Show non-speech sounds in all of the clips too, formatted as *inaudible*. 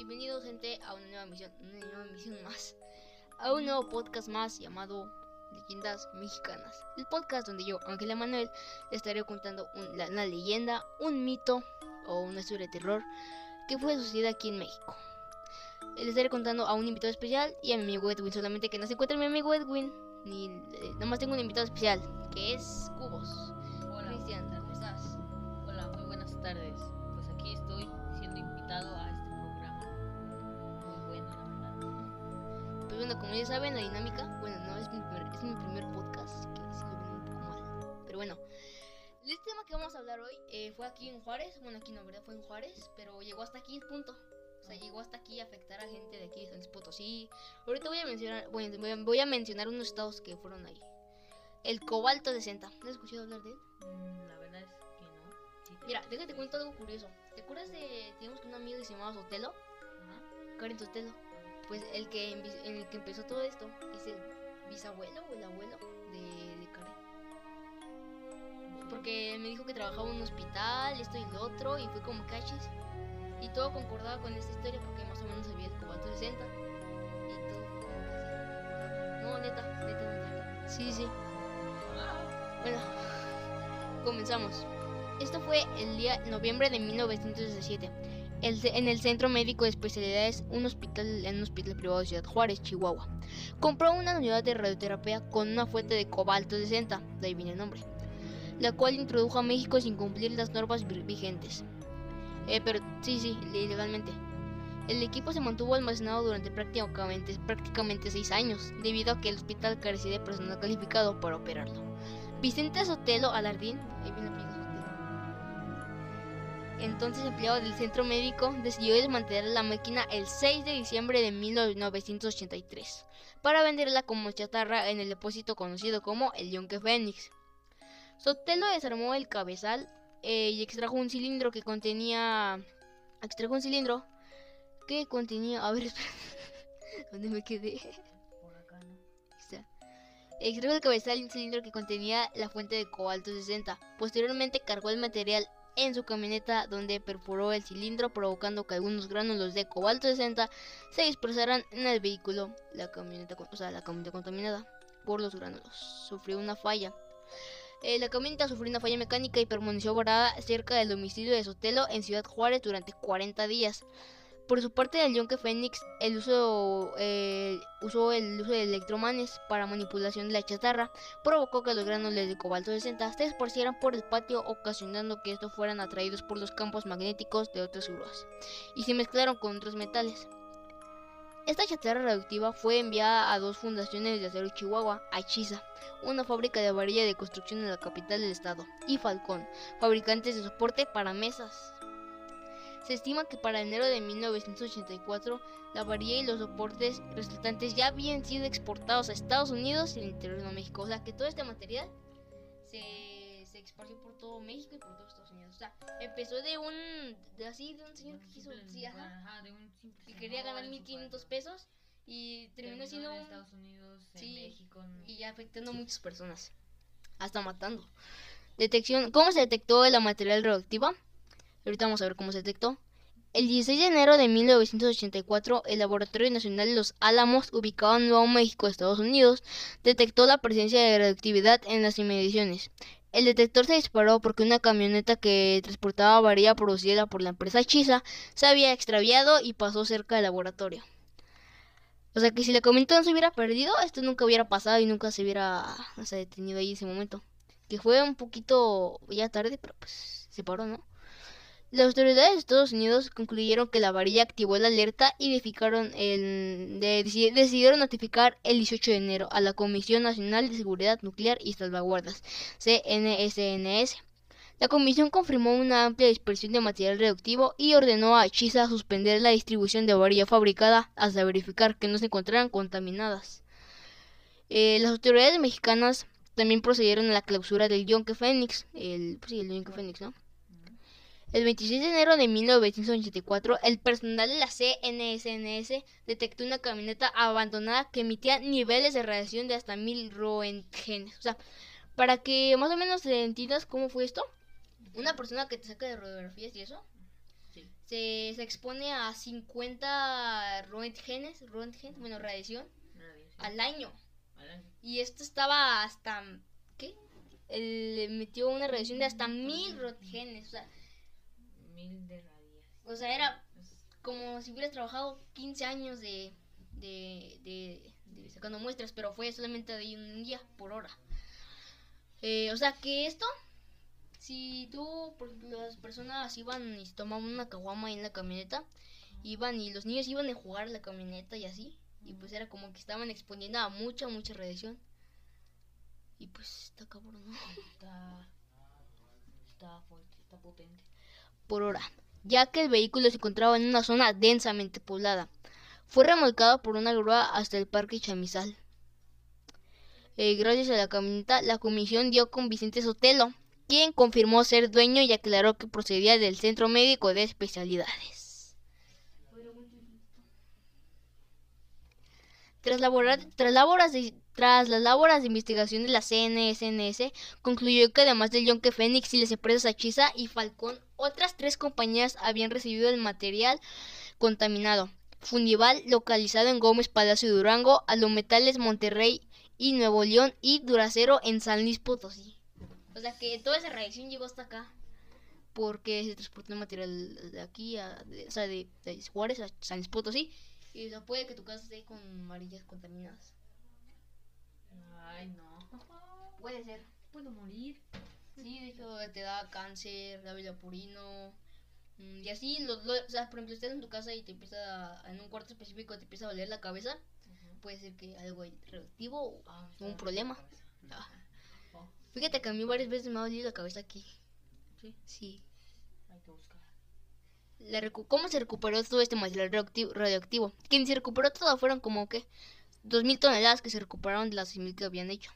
Bienvenidos gente a una nueva misión, una nueva misión más, a un nuevo podcast más llamado Leyendas Mexicanas. El podcast donde yo, Ángela Manuel, estaré contando un- la- una leyenda, un mito o una historia de terror que fue sucedida aquí en México. Les estaré contando a un invitado especial y a mi amigo Edwin, solamente que no se encuentra mi amigo Edwin, ni eh, nomás tengo un invitado especial, que es Cubos. Hola, Cristian, ¿cómo estás? Hola, muy buenas tardes. Bueno, como ya saben, la dinámica, bueno, no es mi primer, es mi primer podcast, que ven un poco mal. Pero bueno, el tema que vamos a hablar hoy eh, fue aquí en Juárez, bueno, aquí no, ¿verdad? Fue en Juárez, pero llegó hasta aquí el punto. O sea, llegó hasta aquí a afectar a gente de aquí de San Luis Potosí. Ahorita voy a mencionar, bueno, voy a, mencionar unos estados que fueron ahí. El cobalto de Senta. ¿No has escuchado hablar de él? Mm, la verdad es que no. Sí Mira, déjate cuento algo curioso. ¿Te acuerdas de, teníamos un amigo que se llamaba Sotelo? Ajá. Karen Sotelo. Pues el que, el que empezó todo esto es el bisabuelo o el abuelo de, de Karen. Porque me dijo que trabajaba en un hospital, esto y lo otro, y fue como cachis. Y todo concordaba con esta historia porque más o menos había el cobalto 60. Y todo como. No, neta, neta, neta. Sí, sí. Bueno, *laughs* comenzamos. Esto fue el día noviembre de 1917. El en el Centro Médico de Especialidades, un hospital en un hospital privado de Ciudad Juárez, Chihuahua. Compró una unidad de radioterapia con una fuente de cobalto 60, de ahí viene el nombre, la cual introdujo a México sin cumplir las normas vi- vigentes. Eh, pero sí, sí, ilegalmente. El equipo se mantuvo almacenado durante prácticamente, prácticamente seis años, debido a que el hospital carecía de personal calificado para operarlo. Vicente Sotelo Alardín, ahí viene Sotelo, entonces empleado del centro médico, decidió desmantelar la máquina el 6 de diciembre de 1983 para venderla como chatarra en el depósito conocido como el Yonke Fénix. Sotelo desarmó el cabezal eh, y extrajo un cilindro que contenía. Extrajo un cilindro que contenía. A ver, *laughs* espera. ¿Dónde me quedé? Por acá, ¿no? Ahí está. Extrajo del cabezal un cilindro que contenía la fuente de cobalto 60. Posteriormente cargó el material en su camioneta donde perforó el cilindro provocando que algunos gránulos de cobalto 60 se dispersaran en el vehículo. La camioneta, o sea, la camioneta contaminada por los gránulos sufrió una falla. Eh, la camioneta sufrió una falla mecánica y permaneció varada cerca del domicilio de Sotelo en Ciudad Juárez durante 40 días. Por su parte, el Yonke Fénix el uso, eh, usó el uso de electromanes para manipulación de la chatarra, provocó que los granulos de cobalto 60 se esparcieran por el patio, ocasionando que estos fueran atraídos por los campos magnéticos de otras grúas y se mezclaron con otros metales. Esta chatarra radioactiva fue enviada a dos fundaciones de acero Chihuahua, a Chisa, una fábrica de varilla de construcción en la capital del estado, y Falcón, fabricantes de soporte para mesas. Se estima que para enero de 1984 la varilla y los soportes resultantes ya habían sido exportados a Estados Unidos y el interior de México. O sea que todo este material se, se esparció por todo México y por todo Estados Unidos. O sea, empezó de un de así de un señor que quiso sí, ajá, ajá, de un simple que quería ganar señor en su 1500 pueblo. pesos y terminó siendo en un Estados Unidos, en Sí, México. en- y afectando a muchas personas, hasta matando. Detección, ¿cómo se detectó la material radioactiva? Ahorita vamos a ver cómo se detectó. El 16 de enero de 1984, el Laboratorio Nacional de Los Álamos, ubicado en Nuevo México, Estados Unidos, detectó la presencia de radioactividad en las inmediaciones. El detector se disparó porque una camioneta que transportaba varilla producida por la empresa Chisa se había extraviado y pasó cerca del laboratorio. O sea que si la camioneta no se hubiera perdido, esto nunca hubiera pasado y nunca se hubiera o sea, detenido ahí ese momento. Que fue un poquito ya tarde, pero pues se paró, ¿no? Las autoridades de Estados Unidos concluyeron que la varilla activó la alerta y decidieron notificar el 18 de enero a la Comisión Nacional de Seguridad Nuclear y Salvaguardas, CNSNS. La comisión confirmó una amplia dispersión de material radioactivo y ordenó a Chisa suspender la distribución de varilla fabricada hasta verificar que no se encontraran contaminadas. Eh, las autoridades mexicanas también procedieron a la clausura del Yonke Fénix, el, pues Yonke Fénix, ¿no? El 26 de enero de 1984, el personal de la CNSNS detectó una camioneta abandonada que emitía niveles de radiación de hasta mil roentgenes. O sea, para que más o menos entiendas cómo fue esto, una persona que te saca de radiografías y eso, Sí. se, se expone a 50 roentgenes, roentgen, bueno, radiación, Radiación. al año. Al año. Y esto estaba hasta, ¿qué? Él metió una radiación de hasta mil roentgenes. O sea. O sea, era como si hubieras trabajado 15 años de, de, de, de sacando muestras, pero fue solamente de un día por hora. Eh, o sea que esto, si tú, por ejemplo, las personas iban y se tomaban una caguama en la camioneta, iban y los niños iban a jugar a la camioneta y así, y pues era como que estaban exponiendo a mucha, mucha radiación. Y pues está cabrón, ¿no? Está. Está fuerte, está potente. por hora, ya que el vehículo se encontraba en una zona densamente poblada. Fue remolcado por una grúa hasta el parque Chamizal. Eh, gracias a la camioneta, la comisión dio con Vicente Sotelo, quien confirmó ser dueño y aclaró que procedía del Centro Médico de Especialidades. Tras, las labores de investigación de la CNSNS, concluyó que además del Yonke Fénix y las empresas Achisa y Falcón, otras tres compañías habían recibido el material contaminado. Fundival, localizado en Gómez Palacio Durango, Alometales Monterrey y Nuevo León y Duracero en San Luis Potosí. O sea que toda esa reacción llegó hasta acá porque se transportó el material de aquí, a, de, o sea, de, de Juárez a San Luis Potosí y o sea, puede que tu casa esté con amarillas contaminadas. Ay, no. Puede ser. Puedo morir. Sí, de hecho te da cáncer, dábila purino. mm, Y así, lo- lo- o sea, por ejemplo, estás en tu casa y te empieza, a- en un cuarto específico, te empieza a doler la cabeza, puede ser que algo radioactivo o Ah, un problema. la. Ah. Oh, Fíjate que a mí varias veces me ha dolido la cabeza aquí. sí, Sí. hay que buscar. La recu- ¿Cómo se recuperó todo este material radioactivo? radioactivo? Que ni se recuperó todo, fueron como que 2.000 toneladas que se recuperaron de las 6.000 que habían hecho.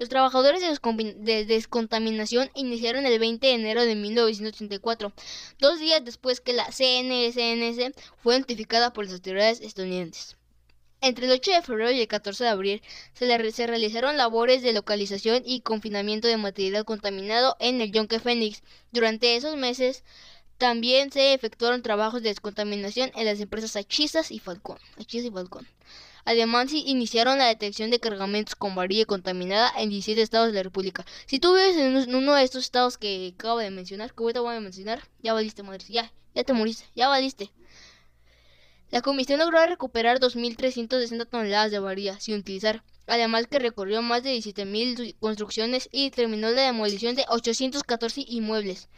Los trabajadores de, descontaminación iniciaron el 20 de enero de 1984, dos días después que la CNSNS fue notificada por las autoridades estadounidenses. Entre el 8 de febrero y el 14 de abril se, realizaron labores de localización y confinamiento de material contaminado en el Yonke Phoenix. Durante esos meses también se efectuaron trabajos de descontaminación en las empresas Achizas y Falcón. Y Falcón. Además, iniciaron la detección de cargamentos con varilla contaminada en 17 estados de la República. Si tú vives en uno- de estos estados que acabo de mencionar, que voy a mencionar, ya valiste, madre. Ya, ya te moriste, ya valiste. La comisión logró recuperar 2.360 toneladas de varilla sin utilizar, además que recorrió más de 17.000 construcciones y terminó la demolición de 814 inmuebles.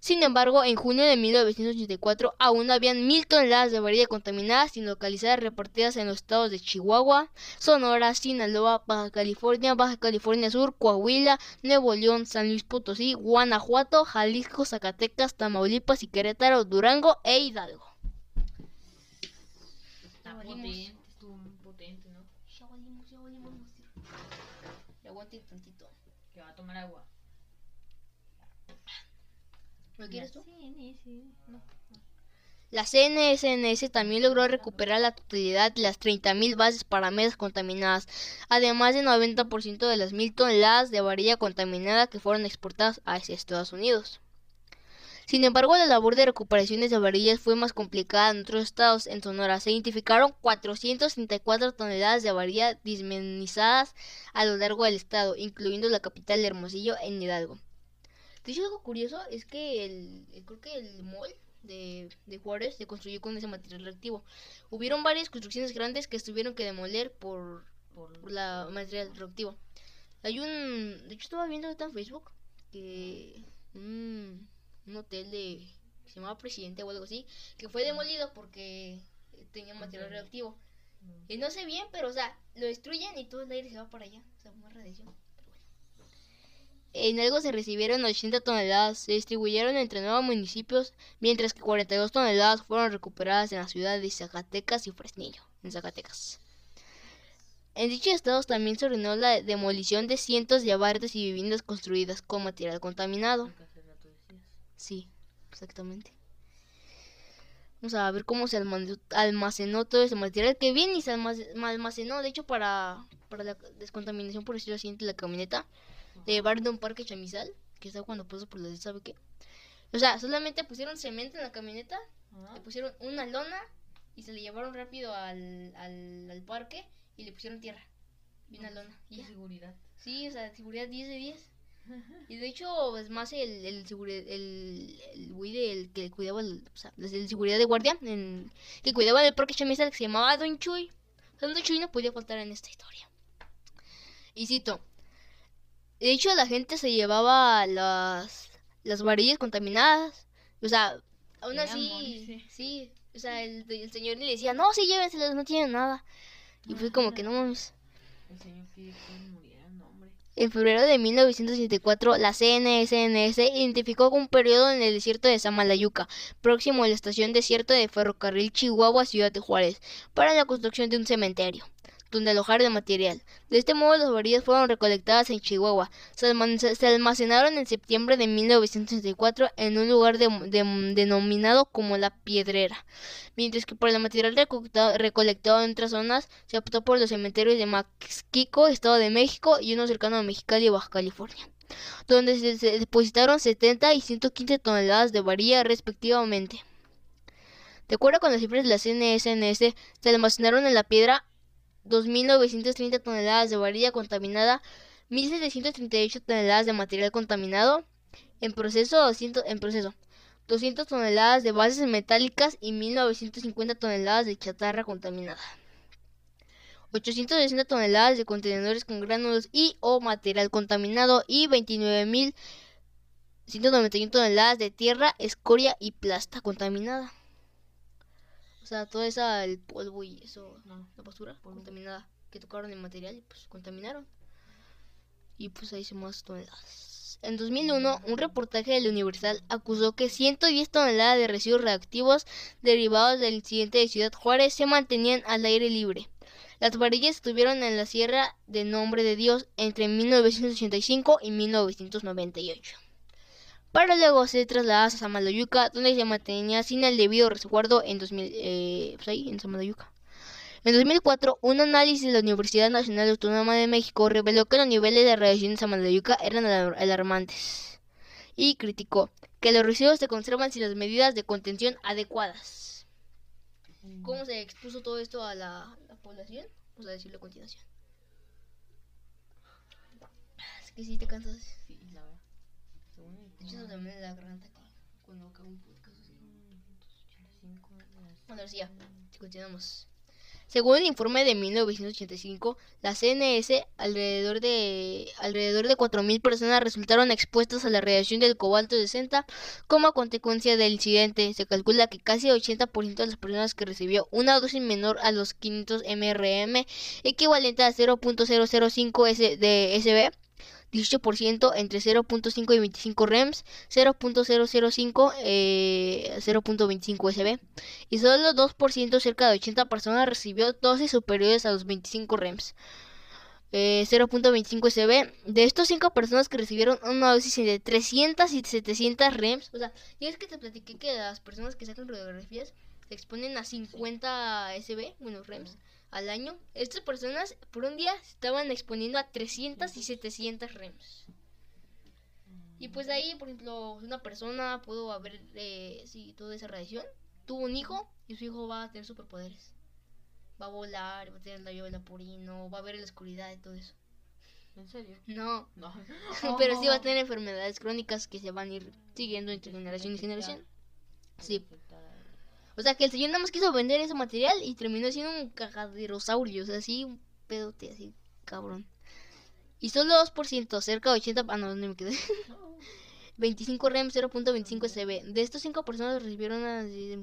Sin embargo, en junio de 1984 aún habían mil toneladas de varilla contaminada sin localizar repartidas en los estados de Chihuahua, Sonora, Sinaloa, Baja California, Baja California Sur, Coahuila, Nuevo León, San Luis Potosí, Guanajuato, Jalisco, Zacatecas, Tamaulipas y Querétaro, Durango e Hidalgo Ya valimos. potente, estuvo muy potente, ¿no? Ya valimos, ya valimos, monstruo. Tantito. Que va a tomar agua. ¿Lo quieres tú? Sí, sí, no. La CNSNS también logró recuperar la totalidad de las 30.000 bases para mesas contaminadas, además del 90% de las 1.000 toneladas de varilla contaminada que fueron exportadas hacia Estados Unidos. Sin embargo, la labor de recuperaciones de varillas fue más complicada en otros estados. En Sonora se identificaron 434 toneladas de varilla dismenizadas a lo largo del estado, incluyendo la capital de Hermosillo en Hidalgo. De hecho, algo curioso es que el, el- creo que el mall de, Juárez se construyó con ese material reactivo. Hubieron varias construcciones grandes que tuvieron que demoler por, Por, la material reactivo. Hay un, de hecho estaba viendo en Facebook que un, un hotel de que se llamaba Presidente o algo así, que fue demolido porque tenía material Ok. reactivo. Mm. Y no sé bien, pero o sea, lo destruyen y todo el aire se va para allá. O sea, más radiación. Pero bueno. En algo se recibieron 80 toneladas, se distribuyeron entre nueve municipios, mientras que 42 toneladas fueron recuperadas en las ciudades de Zacatecas y Fresnillo, en Zacatecas. En dichos estados también se ordenó la demolición de cientos de barrios y viviendas construidas con material contaminado que hace rato decías. Sí, exactamente. Vamos a ver cómo se almacenó, todo ese material que bien y se almace- almacenó, de hecho, para, para la descontaminación, por decirlo así, de la camioneta, de llevar de un parque chamizal, que está cuando pasó por la de sabe qué. O sea, solamente pusieron cemento en la camioneta Ajá. Le pusieron una lona y se le llevaron rápido al, al, al parque y le pusieron tierra y una lona. Y Qué seguridad. Sí, o sea, seguridad 10 de 10. Y de hecho, es más el, el, el, el güey del que cuidaba, el, o sea, desde el seguridad de guardia, en- que cuidaba del parque Chamizal, que se llamaba Don Chuy. Don Chuy no podía faltar en esta historia. Y cito, de hecho la gente se llevaba las, las varillas contaminadas. O sea, aún así, sí. O sea, el, el señor le decía, no, sí, llévenselas, no tienen nada. Y fue como que no mames. En febrero de 1964, la CNSNS identificó un periodo en el desierto de Samalayuca, próximo a la estación desierto de ferrocarril Chihuahua Ciudad de Juárez, para la construcción de un cementerio, donde alojar el material. De este modo, las varillas fueron recolectadas en Chihuahua. Se, almacenaron en septiembre de 1964 en un lugar de- de- denominado como la Piedrera, mientras que por el material recolectado, en otras zonas se optó por los cementerios de Maxquico, Estado de México, y uno cercano a Mexicali, Baja California, donde se, se depositaron 70 y 115 toneladas de varilla respectivamente. De acuerdo con las cifras de la CNSNS, se almacenaron en la piedra 2.930 toneladas de varilla contaminada, 1.738 toneladas de material contaminado, en proceso, 200, en proceso 200 toneladas de bases metálicas y 1.950 toneladas de chatarra contaminada. 860 toneladas de contenedores con gránulos y o material contaminado y 29.191 toneladas de tierra, escoria y plasta contaminada. O sea, toda esa, el polvo y eso, No. la basura Polvo. contaminada que tocaron el material y pues contaminaron. Y pues ahí se más toneladas. En 2001, un reportaje del Universal acusó que 110 toneladas de residuos reactivos derivados del incidente de Ciudad Juárez se mantenían al aire libre. Las varillas estuvieron en la Sierra de Nombre de Dios entre 1985 y 1998. Para luego ser trasladadas a Samalayuca, donde se mantenía sin el debido resguardo en 2000, eh, pues ahí, en Samalayuca. En 2004, un análisis de la Universidad Nacional Autónoma de México reveló que los niveles de radiación en Samalayuca eran alar- alarmantes y criticó que los residuos se conservan sin las medidas de contención adecuadas. Mm. ¿Cómo se expuso todo esto a la, la población? Vamos a decirlo a continuación. Es que sí te cansas. Eso también la garganta que cuando acabo un podcast así. 185 las- Bueno, sí ya, continuamos. Según el informe de 1985, la CNS, alrededor de, alrededor de 4.000 personas resultaron expuestas a la radiación del cobalto 60 como consecuencia del incidente. Se calcula que casi el 80% de las personas que recibió una dosis menor a los 500 mrm, equivalente a 0.005 S de SB, 18% entre 0.5 y 25 REMS, 0.005 eh, 0.25 SB y solo 2%, cerca de 80 personas, recibió dosis superiores a los 25 REMS. Eh, 0.25 SB. De estos 5 personas que recibieron una dosis de 300 y 700 REMS, o sea, ya es que te platiqué que las personas que sacan radiografías se exponen a 50 SB, bueno, REMS, al año. Estas personas por un día estaban exponiendo a 300 y 700 REMS. Y pues de ahí, por ejemplo, una persona pudo haber, eh, sí, toda esa radiación, tuvo un hijo y su hijo va a tener superpoderes. Va a volar, va a tener la llave del purino, va a ver la oscuridad y todo eso. ¿En serio? No, No. *laughs* pero sí va a tener enfermedades crónicas que se van a ir siguiendo entre generación y generación. Sí. O sea que el señor nada más quiso vender ese material y terminó siendo un cagaderosaurio, o sea, así un pedote así, cabrón. Y solo 2%, cerca de 80, ah no, no me quedé. *laughs* 25 REM 0.25 SB. De estos 5 personas recibieron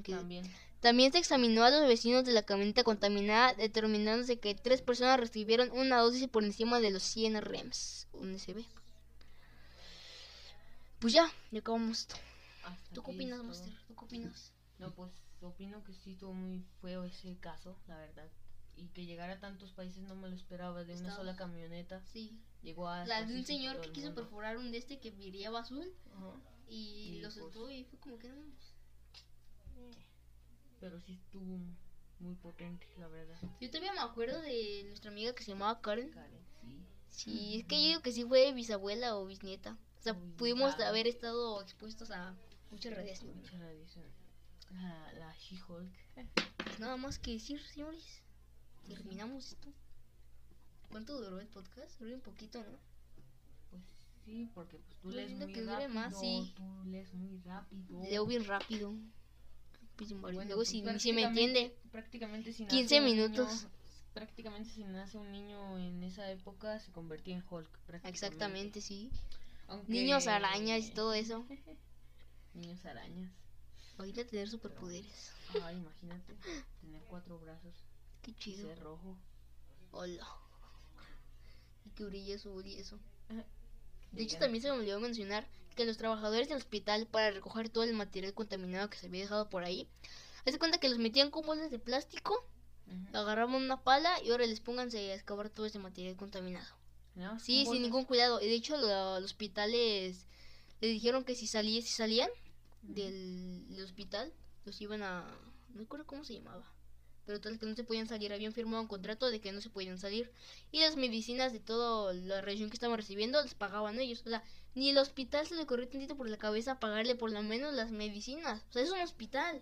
quedé. También. También se examinó a los vecinos de la camioneta contaminada, determinándose que tres personas recibieron una dosis por encima de los 100 REMs, un SB. Pues ya, ya acabamos esto. ¿Tú qué opinas. Master? ¿Tú qué opinas? No, pues opino que sí estuvo muy feo ese caso, la verdad. Y que llegara a tantos países no me lo esperaba. De una sola camioneta Sí. llegó a. La de un señor que quiso perforar un de este que brillaba azul y, Y, lo pues, soltó y fue como que no. pues, Pero sí estuvo muy potente, la verdad. Yo todavía me acuerdo de nuestra amiga que se llamaba Karen. Karen, sí. Sí, es que yo digo que sí fue bisabuela o bisnieta. O sea, Uy, pudimos claro. haber estado expuestos a mucha radiación. Mucha radiación. La, la She-Hulk. Pues nada más que decir, señores. Terminamos esto. ¿Cuánto duró el podcast? Duró un poquito, ¿no? Pues sí, porque pues tú Yo lees muy que rápido. más, sí. Tú lees muy rápido. Leo bien rápido. Pues, Bueno, Luego pues, si ni se me entiende. Prácticamente si 15 nace un minutos. niño- prácticamente si nace un niño en esa época se convertía en Hulk. Exactamente, sí. Aunque- Niños arañas y todo eso. *laughs* Niños arañas. Ahorita tener superpoderes. Ay, imagínate. Tener cuatro brazos. Qué Y chido. ser rojo. Hola. Y que brille su y eso. *laughs* De hecho, también se me olvidó mencionar que los trabajadores del hospital, para recoger todo el material contaminado que se había dejado por ahí, hace cuenta que los metían con bolsas de plástico, Ujú. agarraban una pala y ahora les pónganse a excavar todo ese material contaminado. ¿No? Sí, sin bolsas. ningún cuidado. Y de hecho, lo- los hospitales le dijeron que si, salía, si salían del, del hospital, los iban a. No recuerdo cómo se llamaba. Pero tal que no se podían salir. Habían firmado un contrato de que no se podían salir. Y las medicinas de toda la región que estaban recibiendo les pagaban ellos. O sea, ni el hospital se le corrió tantito por la cabeza pagarle por lo menos las medicinas. O sea, es un hospital.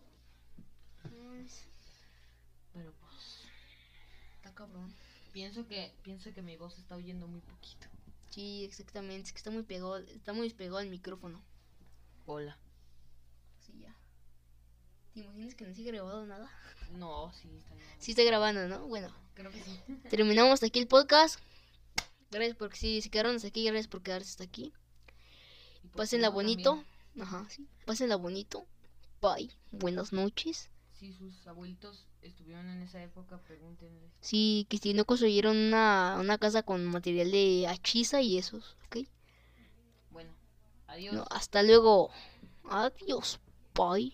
Mm, Pero pues. Está cabrón. Pienso que, pienso que mi voz está oyendo muy poquito. Sí, exactamente. Es que está muy pegado, está muy despegado el micrófono. Hola. ¿Te imaginas que no ha grabado nada? No, sí, está. Sí está grabando, ¿no? Bueno, Creo que sí. *laughs* terminamos hasta aquí el podcast. Gracias por si se quedaron hasta aquí, gracias por quedarse hasta aquí. Por Pásenla bonito. también, Ajá, sí. Pásenla bonito. Bye. Buenas noches. Si sus abuelitos estuvieron en esa época, pregúntenles. Sí, que si no construyeron una, una casa con material de hachiza y esos, ¿ok? Bueno, adiós. No, hasta luego. Adiós. Bye.